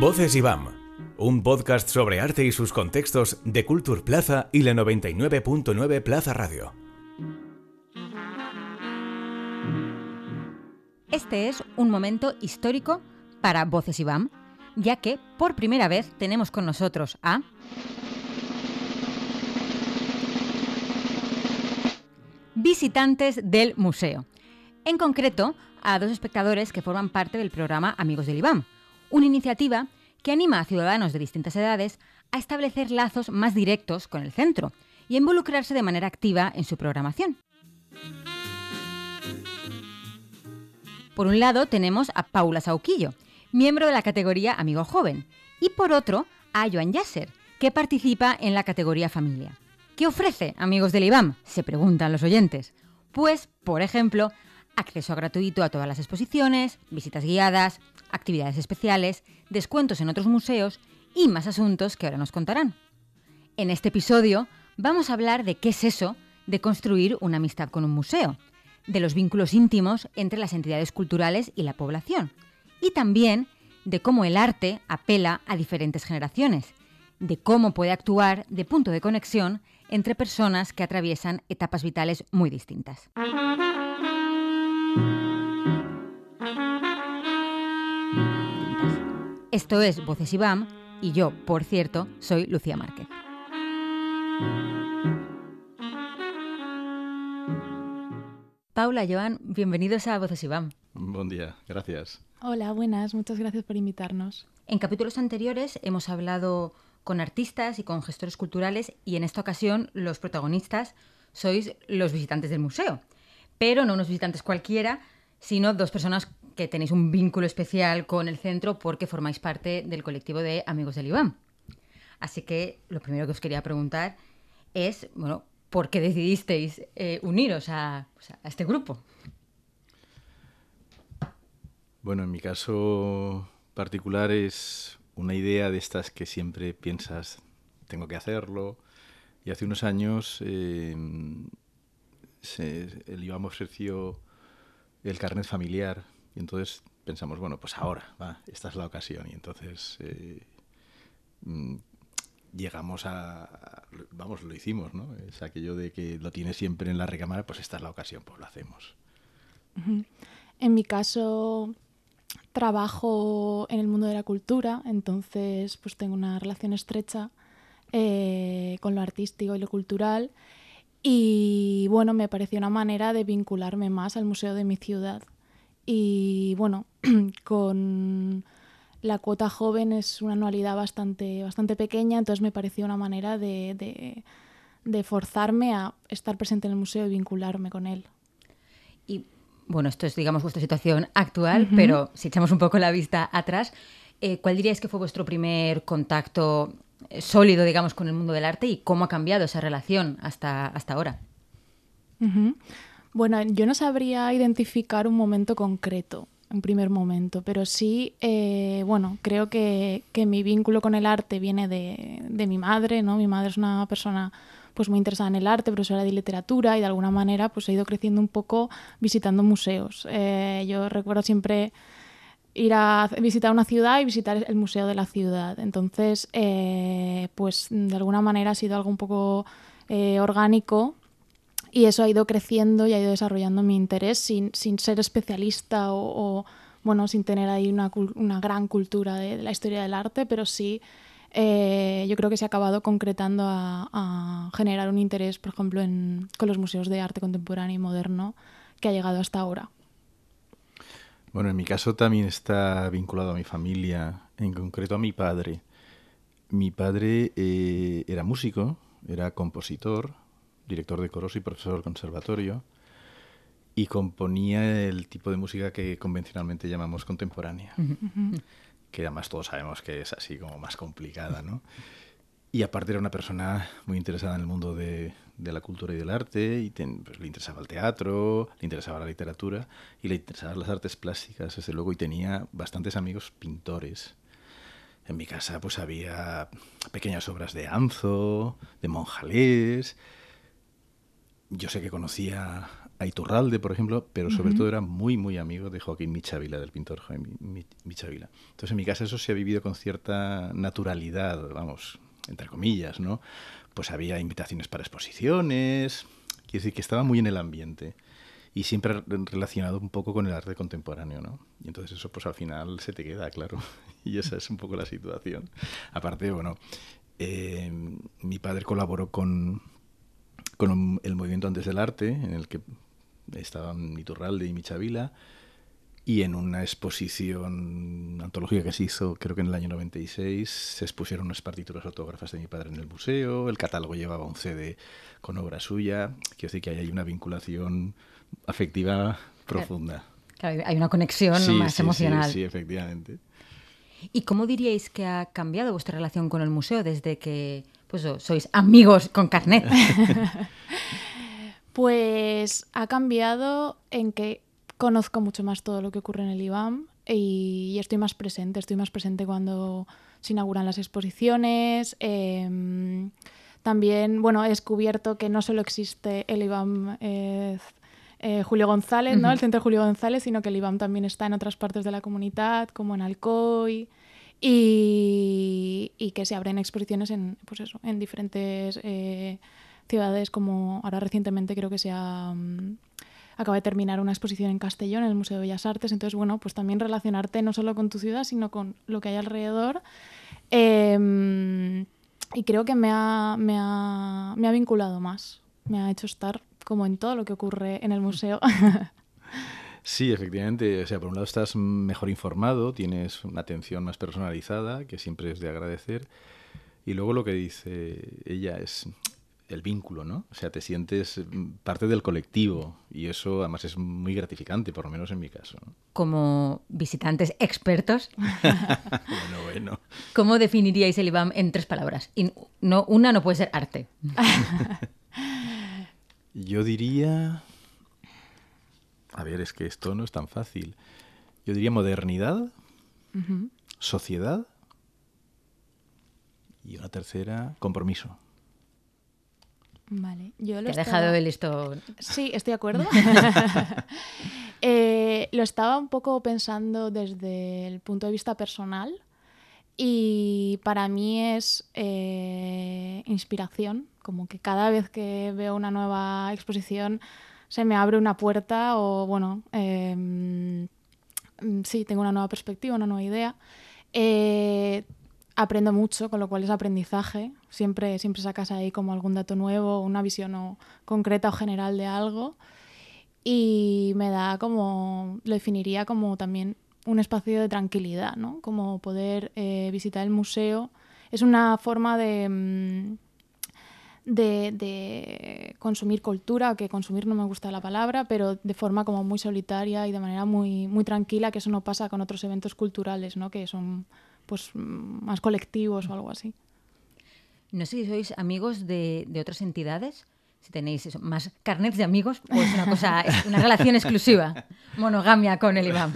Voces IBAM, un podcast sobre arte y sus contextos de Culture Plaza y la 99.9 Plaza Radio. Este es un momento histórico para Voces IBAM, ya que por primera vez tenemos con nosotros a visitantes del museo. En concreto, a dos espectadores que forman parte del programa Amigos del IBAM, una iniciativa que anima a ciudadanos de distintas edades a establecer lazos más directos con el centro y a involucrarse de manera activa en su programación. Por un lado tenemos a Paula Sauquillo, miembro de la categoría Amigo Joven, y por otro a Joan Yasser, que participa en la categoría Familia. ¿Qué ofrece Amigos del IBAM? Se preguntan los oyentes. Pues, por ejemplo, acceso gratuito a todas las exposiciones, visitas guiadas, actividades especiales, descuentos en otros museos y más asuntos que ahora nos contarán. En este episodio vamos a hablar de qué es eso de construir una amistad con un museo, de los vínculos íntimos entre las entidades culturales y la población, y también de cómo el arte apela a diferentes generaciones, de cómo puede actuar de punto de conexión entre personas que atraviesan etapas vitales muy distintas. Esto es Voces IBAM y yo, por cierto, soy Lucía Márquez. Paula, Joan, bienvenidos a Voces IBAM. Buen día, gracias. Hola, buenas, muchas gracias por invitarnos. En capítulos anteriores hemos hablado con artistas y con gestores culturales y en esta ocasión los protagonistas sois los visitantes del museo. Pero no unos visitantes cualquiera, sino dos personas que tenéis un vínculo especial con el centro porque formáis parte del colectivo de Amigos del IBAM. Así que lo primero que os quería preguntar es, bueno, ¿por qué decidisteis eh, uniros a, a este grupo? Bueno, en mi caso particular es una idea de estas que siempre piensas, tengo que hacerlo. Y hace unos años eh, el IBAM ofreció el carnet familiar y entonces pensamos, bueno, pues ahora, va, esta es la ocasión. Y entonces eh, mm, llegamos a, vamos, lo hicimos, ¿no? Es aquello de que lo tienes siempre en la recámara, pues esta es la ocasión, pues lo hacemos. En mi caso, trabajo en el mundo de la cultura, entonces pues tengo una relación estrecha eh, con lo artístico y lo cultural. Y bueno, me pareció una manera de vincularme más al museo de mi ciudad. Y bueno, con la cuota joven es una anualidad bastante, bastante pequeña, entonces me pareció una manera de, de, forzarme a estar presente en el museo y vincularme con él. Y bueno, esto es, digamos, vuestra situación actual, pero si echamos un poco la vista atrás, eh, ¿cuál diríais que fue vuestro primer contacto eh, sólido, digamos, con el mundo del arte y cómo ha cambiado esa relación hasta, hasta ahora? Bueno, yo no sabría identificar un momento concreto, un primer momento, pero sí, eh, bueno, creo que, mi vínculo con el arte viene de, de, mi madre, ¿no? Mi madre es una persona pues muy interesada en el arte, profesora de literatura y de alguna manera pues he ido creciendo un poco visitando museos. Eh, yo recuerdo siempre ir a visitar una ciudad y visitar el museo de la ciudad. Entonces, eh, pues de alguna manera ha sido algo un poco orgánico y eso ha ido creciendo y ha ido desarrollando mi interés sin, sin ser especialista o, bueno, sin tener ahí una, una gran cultura de, la historia del arte, pero sí eh, yo creo que se ha acabado concretando a, generar un interés, por ejemplo, en, con los museos de arte contemporáneo y moderno que ha llegado hasta ahora. Bueno, en mi caso también está vinculado a mi familia, en concreto a mi padre. Mi padre eh, era músico, era compositor, director de coros y profesor del conservatorio, y componía el tipo de música que convencionalmente llamamos contemporánea, que además todos sabemos que es así como más complicada, ¿no? Y aparte era una persona muy interesada en el mundo de, la cultura y del arte, y pues, le interesaba el teatro, le interesaba la literatura y le interesaban las artes plásticas, desde luego, y tenía bastantes amigos pintores. En mi casa pues había pequeñas obras de Anzo, de Monjalés. Yo sé que conocía Iturralde, por ejemplo, pero sobre todo era muy, muy amigo de Joaquín Michavila, del pintor Joaquín Michavila. Entonces en mi casa eso se ha vivido con cierta naturalidad, vamos, entre comillas, ¿no? Pues había invitaciones para exposiciones, quiere decir que estaba muy en el ambiente y siempre relacionado un poco con el arte contemporáneo, ¿no? Y entonces eso pues al final se te queda, claro. y esa es un poco la situación. Aparte, bueno, eh, mi padre colaboró con, con el movimiento Antes del Arte, en el que estaban Iturralde y Michavila, y en una exposición antológica que se hizo, creo que en el año 96, se expusieron unas partituras autógrafas de mi padre en el museo, el catálogo llevaba un CD con obra suya, quiero decir que ahí hay una vinculación afectiva profunda. Claro, hay una conexión más emocional. Sí, sí, efectivamente. ¿Y cómo diríais que ha cambiado vuestra relación con el museo desde que pues, sois amigos con carnet? pues ha cambiado en que conozco mucho más todo lo que ocurre en el IBAM y, estoy más presente. Estoy más presente cuando se inauguran las exposiciones. Em, también, bueno, he descubierto que no solo existe el IBAM eh, eh, Julio González, ¿no? El centro Julio González, sino que el IBAM también está en otras partes de la comunidad, como en Alcoy, y, que se abren exposiciones en, pues eso, en diferentes eh, ciudades, como ahora recientemente creo que se ha... Mm, acaba de terminar una exposición en Castellón, en el Museo de Bellas Artes. Entonces, bueno, pues también relacionarte no solo con tu ciudad, sino con lo que hay alrededor. Em, y creo que me ha, me, ha, me ha vinculado más, me ha hecho estar como en todo lo que ocurre en el museo. Sí, efectivamente. O sea, por un lado estás mejor informado, tienes una atención más personalizada, que siempre es de agradecer. Y luego lo que dice ella es el vínculo, ¿no? O sea, te sientes parte del colectivo y eso además es muy gratificante, por lo menos en mi caso. Como visitantes expertos. bueno, bueno. ¿Cómo definiríais el IBAM en tres palabras? Y no, una no puede ser arte. Yo diría... A ver, es que esto no es tan fácil. Yo diría modernidad, sociedad y una tercera, compromiso. Vale, yo lo he dejado el listo. Sí, estoy de acuerdo. Eh, lo estaba un poco pensando desde el punto de vista personal y para mí es eh, inspiración como que cada vez que veo una nueva exposición se me abre una puerta o, bueno, em, sí, tengo una nueva perspectiva, una nueva idea. Eh, aprendo mucho, con lo cual es aprendizaje. Siempre, siempre sacas ahí como algún dato nuevo, una visión concreta o general de algo. Y me da como, lo definiría como también un espacio de tranquilidad, ¿no? Como poder eh, visitar el museo. Es una forma de... Mm, de, consumir cultura, que consumir no me gusta la palabra, pero de forma como muy solitaria y de manera muy, muy tranquila, que eso no pasa con otros eventos culturales, ¿no? que son pues más colectivos o algo así. No sé si sois amigos de, de otras entidades si tenéis más carnets de amigos, pues una cosa, una relación exclusiva, monogamia con el imán.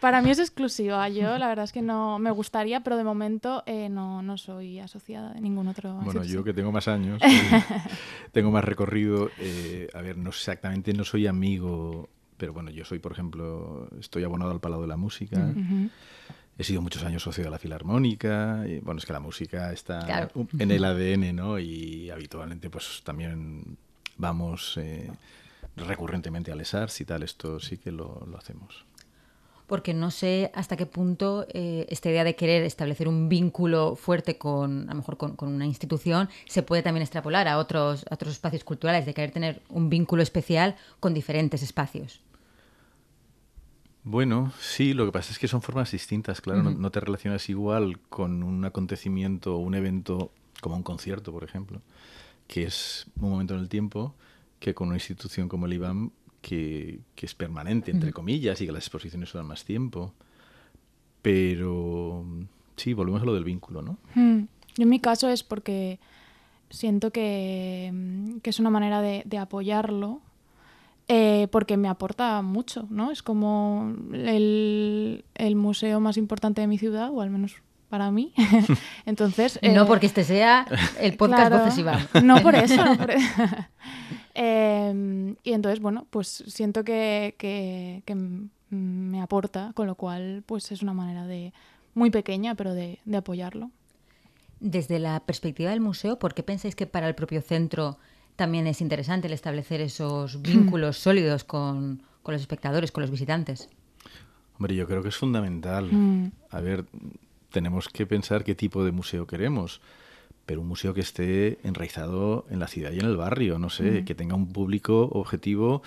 Para mí es exclusiva. Yo la verdad es que no me gustaría, pero de momento eh, no, no, soy asociada de ningún otro. Bueno, yo que tengo más años, tengo más recorrido. Eh, a ver, no exactamente no soy amigo, pero bueno, yo soy, por ejemplo, estoy abonado al Palau de la Música. He sido muchos años socio de la Filarmónica. Y, bueno, es que la música está en el ADN, ¿no? Y habitualmente, pues también vamos eh, recurrentemente a lesars y tal. Esto sí que lo, hacemos. Porque no sé hasta qué punto eh, esta idea de querer establecer un vínculo fuerte con, a lo mejor con, una institución, se puede también extrapolar a otros, a otros espacios culturales, de querer tener un vínculo especial con diferentes espacios. Bueno, sí, lo que pasa es que son formas distintas, claro, no, te relacionas igual con un acontecimiento o un evento como un concierto, por ejemplo, que es un momento en el tiempo, que con una institución como el IBAM, que, es permanente, entre comillas, y que las exposiciones duran más tiempo. Pero sí, volvemos a lo del vínculo, ¿no? En mi caso es porque siento que, es una manera de apoyarlo eh, porque me aporta mucho, ¿no? Es como el, museo más importante de mi ciudad, o al menos para mí. Entonces... no eh, porque este sea el podcast claro, Voces Iván. No por eso. no por e- Eh, y entonces, bueno, pues siento que, que- que me aporta, con lo cual pues es una manera de muy pequeña, pero de, de apoyarlo. Desde la perspectiva del museo, ¿por qué pensáis que para el propio centro también es interesante el establecer esos vínculos sólidos con, con los espectadores, con los visitantes? Hombre, yo creo que es fundamental. Mm. A ver, tenemos que pensar qué tipo de museo queremos. Pero un museo que esté enraizado en la ciudad y en el barrio, no sé, que tenga un público objetivo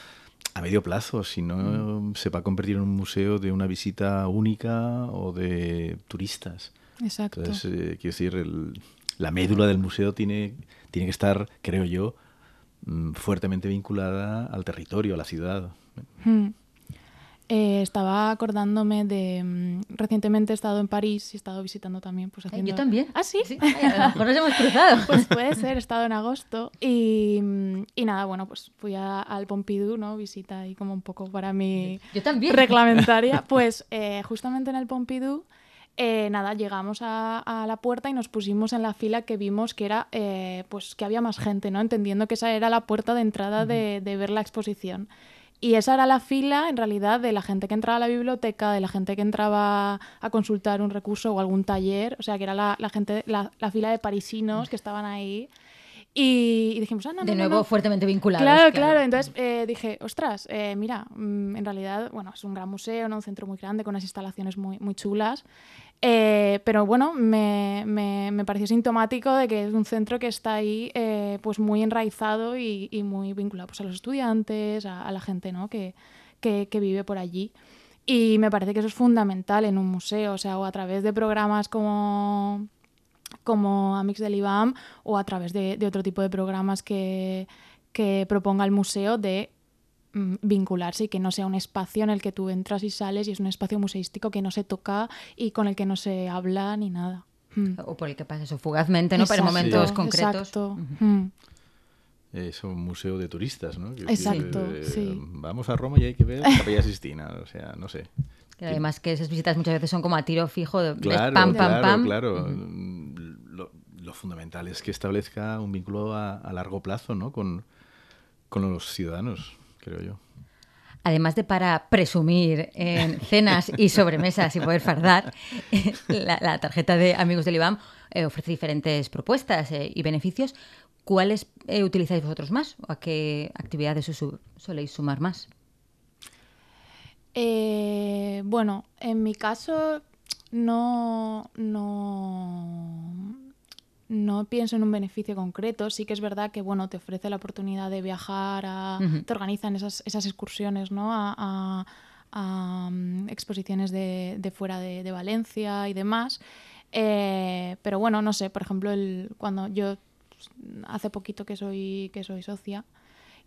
a medio plazo, si no se va a convertir en un museo de una visita única o de turistas. Exacto. Entonces, eh, quiero decir, el- la médula del museo tiene, tiene que estar, creo yo, mm, fuertemente vinculada al territorio, a la ciudad. Mm. Eh, estaba acordándome de... mm, recientemente he estado en París y he estado visitando también. Pues, haciendo... Yo también. ¿Ah, sí? Ay, a lo mejor nos hemos cruzado. Pues puede ser, he estado en agosto y, mm, y nada, bueno, pues fui a- al Pompidou, ¿no? Visita ahí como un poco para mi Yo también. reglamentaria. Pues eh, justamente en el Pompidou, eh, nada, llegamos a, a la puerta y nos pusimos en la fila que vimos que era, eh, pues que había más gente, ¿no? Entendiendo que esa era la puerta de entrada de, de ver la exposición. Y esa era la fila, en realidad, de la gente que entraba a la biblioteca, de la gente que entraba a consultar un recurso o algún taller. O sea, que era la, la gente, la, la fila de parisinos que estaban ahí. Y, dijimos, ah, no, no, de no, nuevo, no. fuertemente vinculados. Claro, claro. Entonces eh, dije, ostras, eh, mira, mm, en realidad, bueno, es un gran museo, ¿no? un centro muy grande, con unas instalaciones muy, muy chulas. Eh, pero bueno, me, me, me pareció sintomático de que es un centro que está ahí eh, pues muy enraizado y, y muy vinculado pues, a los estudiantes, a, la gente ¿no? que, que, vive por allí. Y me parece que eso es fundamental en un museo, o sea, o a través de programas como como Amix del IBAM o a través de, de otro tipo de programas que, que proponga el museo de vincularse y que no sea un espacio en el que tú entras y sales y es un espacio museístico que no se toca y con el que no se habla ni nada. Mm. O por el que pasa eso fugazmente, ¿no? Para Exacto, momentos concretos. Exacto. Ujú. Mm. Es un museo de turistas, ¿no? Quiero Exacto, eh, sí. Vamos a Roma y hay que ver la Capilla Sistina, o sea, no sé. Que además que esas visitas muchas veces son como a tiro fijo, de Claro, pam, pam, claro, pam. claro. Lo, lo fundamental es que establezca un vínculo a, a largo plazo, ¿no? Con, con los ciudadanos, creo yo. Además de para presumir en cenas y sobremesas y poder fardar, la, la tarjeta de Amigos del IBAM eh, ofrece diferentes propuestas eh, y beneficios. ¿Cuáles eh, utilizáis vosotros más? ¿O a qué actividades os su- soléis sumar más? Eh, bueno, en mi caso no, no, no pienso en un beneficio concreto. Sí que es verdad que bueno, te ofrece la oportunidad de viajar, a- te organizan esas, esas excursiones ¿no? a, a- a, mm, exposiciones de, de fuera de, de Valencia y demás. Eh, pero bueno, no sé, por ejemplo, el, cuando yo hace poquito que soy, que soy socia,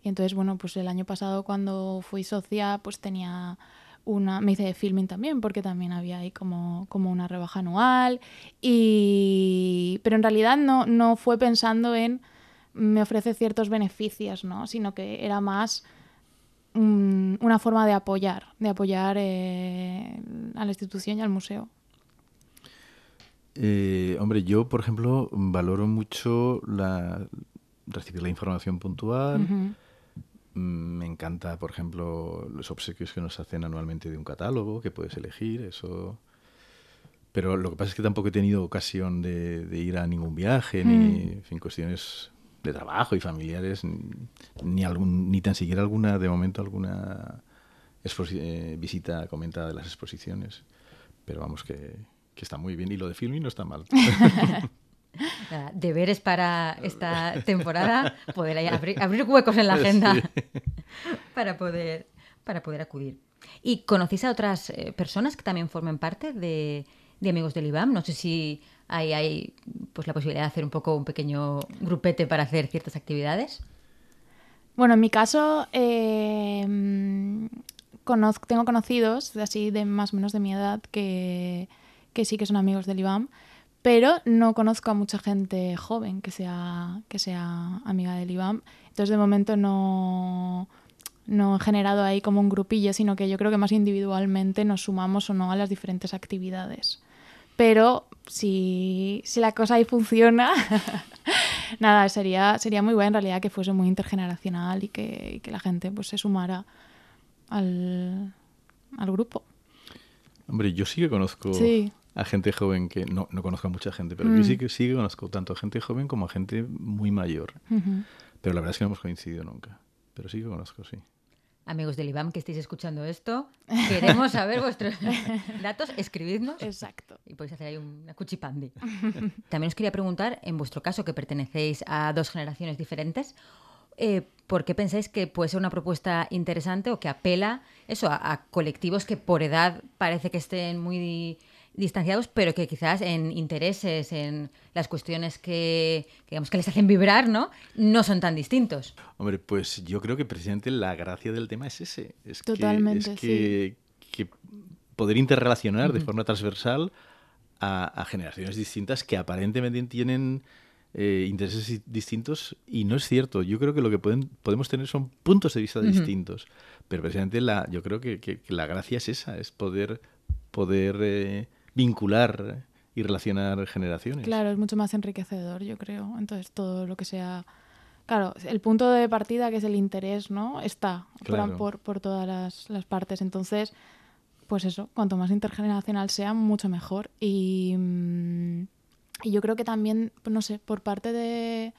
y entonces, bueno, pues el año pasado cuando fui socia, pues tenía una, me hice de filming también, porque también había ahí como, como una rebaja anual. Y, pero en realidad no, no fue pensando en me ofrece ciertos beneficios, ¿no? Sino que era más mm, una forma de apoyar, de apoyar eh, a la institución y al museo. Eh, hombre, yo, por ejemplo, valoro mucho la, recibir la información puntual. Me encanta, por ejemplo, los obsequios que nos hacen anualmente de un catálogo que puedes elegir, eso. Pero lo que pasa es que tampoco he tenido ocasión de, de ir a ningún viaje, ni en fin, cuestiones de trabajo y familiares, ni, ni algún, ni tan siquiera alguna, de momento, alguna eh, visita comentada de las exposiciones. Pero vamos, que, que está muy bien. Y lo de filming no está mal. Nada, Deberes para esta temporada, poder abrir, abrir huecos en la agenda para, poder, para poder acudir. ¿Y conocéis a otras eh, personas que también formen parte de, de Amigos del IBAM? No sé si hay, hay pues, la posibilidad de hacer un poco un pequeño grupete para hacer ciertas actividades. Bueno, en mi caso, eh, conozco, tengo conocidos, de así de más o menos de mi edad, que, que sí que son amigos del IBAM, pero no conozco a mucha gente joven que sea, que sea amiga del IBAM. Entonces, de momento no, no he generado ahí como un grupillo, sino que yo creo que más individualmente nos sumamos o no a las diferentes actividades. pero si, si la cosa ahí funciona, nada, sería, sería muy bueno en realidad que fuese muy intergeneracional y que, y que la gente pues se sumara al, al grupo. Hombre, yo sí que conozco Sí. A gente joven que no, no conozco a mucha gente, pero yo sí que sí que conozco tanto a gente joven como a gente muy mayor. Pero la verdad es que no hemos coincidido nunca. Pero sí que conozco, sí. Amigos del IBAM que estéis escuchando esto, queremos saber vuestros datos, escribidnos Exacto. y podéis hacer ahí una cuchipandi. También os quería preguntar, en vuestro caso, que pertenecéis a dos generaciones diferentes, eh, ¿por qué pensáis que puede ser una propuesta interesante o que apela eso a, a colectivos que por edad parece que estén muy distanciados, pero que quizás en intereses, en las cuestiones que, que, digamos, que les hacen vibrar, ¿no? No son tan distintos. Hombre, pues yo creo que precisamente la gracia del tema es ese. Es que- Totalmente, es que, que poder interrelacionar de forma transversal a, a generaciones distintas que aparentemente tienen eh, intereses i- distintos y no es cierto. Yo creo que lo que pueden, podemos tener son puntos de vista distintos. Pero precisamente la, yo creo que, que- que la gracia es esa, es poder, poder eh, vincular y relacionar generaciones. Claro, es mucho más enriquecedor, yo creo. Entonces, todo lo que sea. Claro, el punto de partida, que es el interés, ¿no? Está por- Claro. por, por todas las, las partes. Entonces, pues eso, cuanto más intergeneracional sea, mucho mejor. Y, mm, y yo creo que también, pues no sé, por parte de,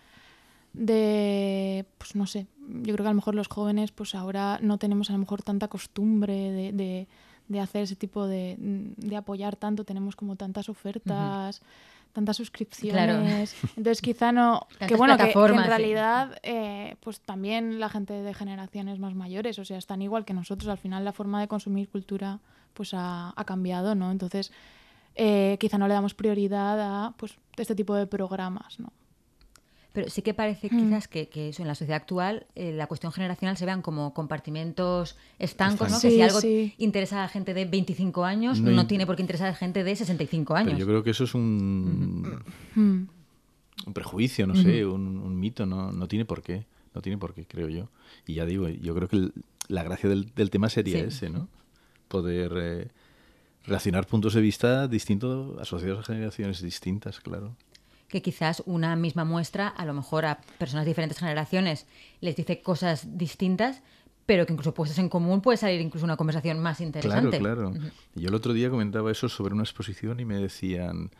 de, pues no sé, yo creo que a lo mejor los jóvenes, pues ahora no tenemos a lo mejor tanta costumbre de, de- de hacer ese tipo de, de apoyar tanto, tenemos como tantas ofertas, tantas suscripciones, entonces quizá no, que bueno, que- que, en sí. realidad eh, pues también la gente de generaciones más mayores, o sea, están igual que nosotros, al final la forma de consumir cultura pues ha, ha cambiado, ¿no? Entonces eh, quizá no le damos prioridad a pues este tipo de programas, ¿no? Pero sí que parece Mm. quizás que, que eso en la sociedad actual, eh, la cuestión generacional se vean como compartimentos estancos, ¿no? Sí, que si algo sí. interesa a gente de 25 años, No no, in- tiene por qué interesar a gente de 65 Pero años. yo creo que eso es un, Mm. un prejuicio, no sé, un, un mito, no, no tiene por qué, no tiene por qué, creo yo. Y ya digo, yo creo que el- la gracia del, del tema sería Sí. ese, ¿no? Poder eh, relacionar puntos de vista distintos asociados a generaciones distintas, claro. Que quizás una misma muestra, a lo mejor a personas de diferentes generaciones, les dice cosas distintas, pero que incluso puestas en común puede salir incluso una conversación más Claro, interesante. claro. Y Yo el otro día comentaba eso sobre una exposición y me decían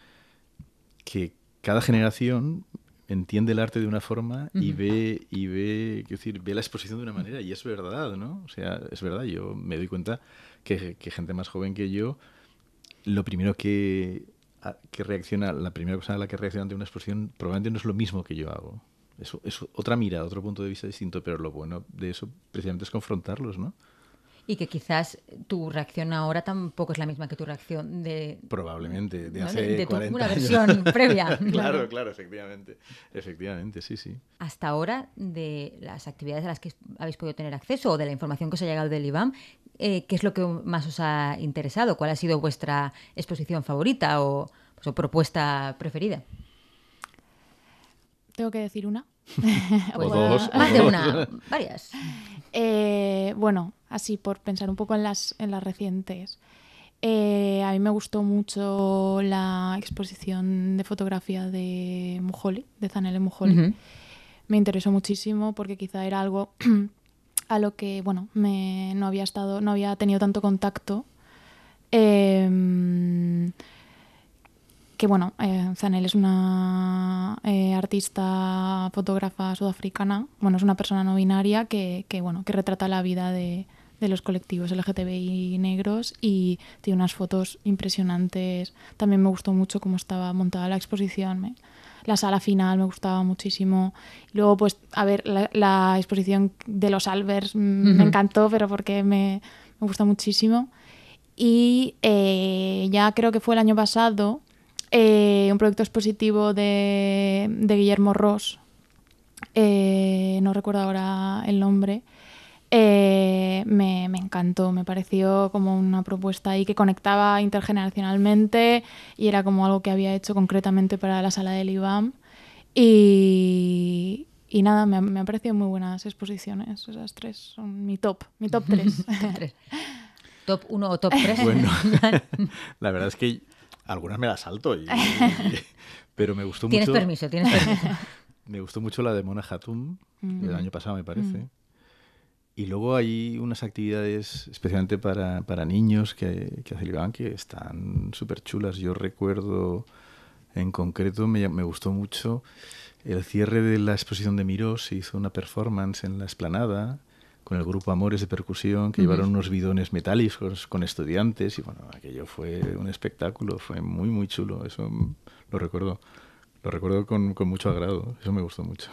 que cada generación entiende el arte de una forma y ve y ve, quiero decir, ve la exposición de una manera y es verdad, ¿no? O sea, es verdad. Yo me doy cuenta que, que gente más joven que yo, lo primero que a- que reacciona, la primera cosa a la que reacciona ante una exposición probablemente no es lo mismo que yo hago. Es, es otra mirada, otro punto de vista distinto, pero lo bueno de eso precisamente es confrontarlos, ¿no? Y que quizás tu reacción ahora tampoco es la misma que tu reacción de, Probablemente, de ¿no? hace de, de tu- 40 una años. versión previa. claro, claro, efectivamente. Efectivamente, sí, sí. Hasta ahora, de las actividades a las que habéis podido tener acceso o de la información que os ha llegado del IBAM, eh, ¿qué es lo que más os ha interesado? ¿Cuál ha sido vuestra exposición favorita o, pues, o propuesta preferida? ¿Tengo que decir una? O Pues, dos, o Más de dos. una, varias. Eh, bueno, así por pensar un poco en las, en las recientes. Eh, a mí me gustó mucho la exposición de fotografía de Mujoli, de Zanele Mujoli. Me interesó muchísimo porque quizá era algo a lo que, bueno, me, no había estado, no había tenido tanto contacto. Em, que bueno, eh, Zanel es una eh, artista fotógrafa sudafricana, bueno, es una persona no binaria que, que, bueno, que retrata la vida de, de los colectivos LGTBI negros y tiene unas fotos impresionantes. También me gustó mucho cómo estaba montada la exposición. La sala final me gustaba muchísimo. Luego, pues, a ver, la, la exposición de los Albers me encantó, pero porque me, me gusta muchísimo. Y eh, ya creo que fue el año pasado eh, un proyecto expositivo de, de Guillermo Ross, eh, no recuerdo ahora el nombre, eh, me, me encantó, me pareció como una propuesta ahí que conectaba intergeneracionalmente y era como algo que había hecho concretamente para la sala del IBAM. Y, y nada, me, me han parecido muy buenas exposiciones, esas tres son mi top, mi top tres. Top tres. Top 1 o top 3. Bueno, la verdad es que Algunas me las salto, y, pero me gustó tienes mucho... Permiso, tienes permiso, Me gustó mucho la de Mona Hatum, del Mm. año pasado me parece. Mm. Y luego hay unas actividades especialmente para, para niños que, que hace el que están súper chulas. Yo recuerdo en concreto, me, me gustó mucho el cierre de la exposición de Miró. Se hizo una performance en la esplanada con el grupo Amores de Percusión que llevaron unos bidones metálicos con estudiantes y bueno, aquello fue un espectáculo, fue muy muy chulo, eso lo recuerdo, lo recuerdo con, con mucho agrado, eso me gustó mucho.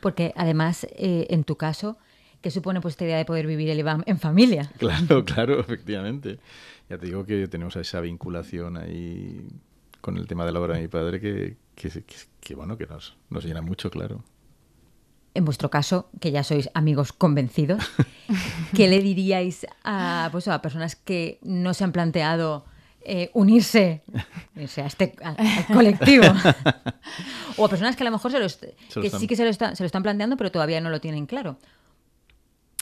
porque además, eh, en tu caso, ¿qué supone pues esta idea de poder vivir el IBAM en familia? Claro, claro, efectivamente. Ya te digo que tenemos esa vinculación ahí con el tema de la obra de mi padre que, que, que- que, bueno, que nos, nos llena mucho, claro. En vuestro caso, que ya sois amigos convencidos, ¿qué le diríais a, pues, a personas que no se han planteado eh, unirse, unirse a este al- al colectivo? o a personas que a lo mejor se lo est- Se lo que están- sí que se lo, está- se lo están planteando, pero todavía no lo tienen claro.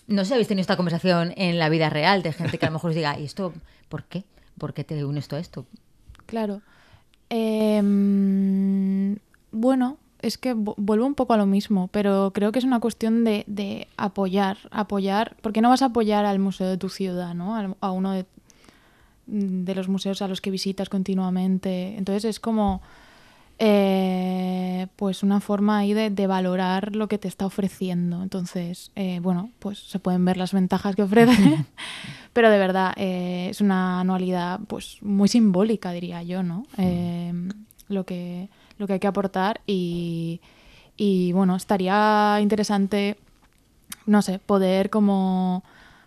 No sé si habéis tenido esta conversación en la vida real de gente que a lo mejor os diga, ¿y esto por qué? ¿Por qué te unes tú a esto? Claro. Em, bueno, es que vu- vuelvo un poco a lo mismo, pero creo que es una cuestión de, de apoyar, apoyar, porque no vas a apoyar al museo de tu ciudad, ¿no? Al- A, uno de, de los museos a los que visitas continuamente. Entonces es como, eh, pues una forma ahí de, de valorar lo que te está ofreciendo. Entonces, eh, bueno, pues se pueden ver las ventajas que ofrece, pero de verdad eh, es una anualidad pues muy simbólica, diría yo, ¿no? Eh, lo, que, lo que hay que aportar y, y bueno, estaría interesante, no sé, poder como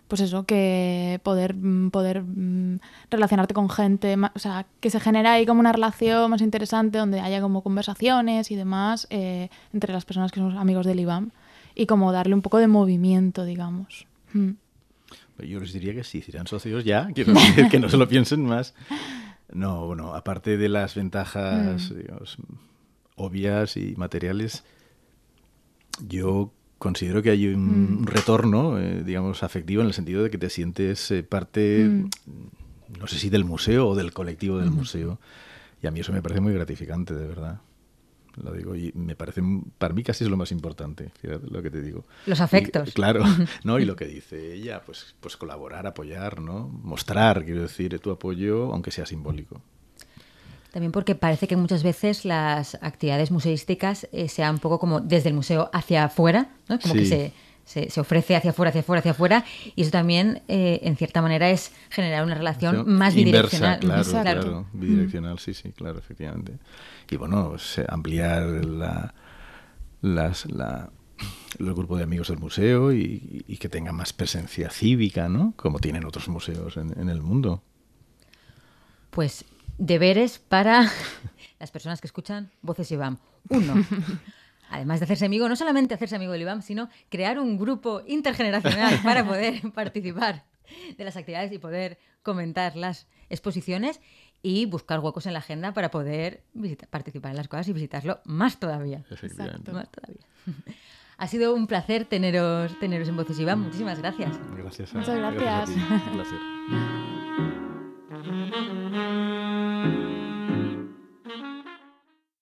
pues eso, que poder, mm, poder mm, relacionarte con gente, o sea, que se genera ahí como una relación más interesante donde haya como conversaciones y demás eh, entre las personas que somos amigos del IBAM y como darle un poco de movimiento, digamos. Mm. Yo les diría que si hicieran socios ya, quiero decir, que no se lo piensen más. No, bueno, aparte de las ventajas, digamos, obvias y materiales, yo considero que hay un retorno, eh, digamos, afectivo en el sentido de que te sientes eh, parte, Mm. no sé si del museo o del colectivo del museo. Y a mí eso me parece muy gratificante, de verdad. Lo digo, y me parece, para mí casi es lo más importante, fíjate lo que te digo. Los Y, afectos. claro, ¿no? Y lo que dice ella, pues, pues colaborar, apoyar, ¿no? Mostrar, quiero decir, tu apoyo, aunque sea simbólico. También porque parece que muchas veces las actividades museísticas eh, sean un poco como desde el museo hacia afuera, ¿no? como que se, se, se ofrece hacia afuera, hacia afuera, hacia afuera, y eso también, eh, en cierta manera, es generar una relación más bidireccional. claro, Exacto. claro, bidireccional, sí, sí, claro, efectivamente. Y bueno, ampliar la, las, la, el grupo de amigos del museo y, y que tenga más presencia cívica, ¿no? Como tienen otros museos en, en el mundo. Pues deberes para las personas que escuchan Voces IBAM. Uno, además de hacerse amigo, no solamente hacerse amigo del IBAM, sino crear un grupo intergeneracional para poder participar de las actividades y poder comentar las exposiciones y buscar huecos en la agenda para poder visita- participar en las cosas y visitarlo más todavía. Efectivamente. Más todavía. Ha sido un placer teneros, teneros en Voces IBAM. Muchísimas gracias. Gracias a, Muchas gracias. ti. Un placer. Mm-hmm.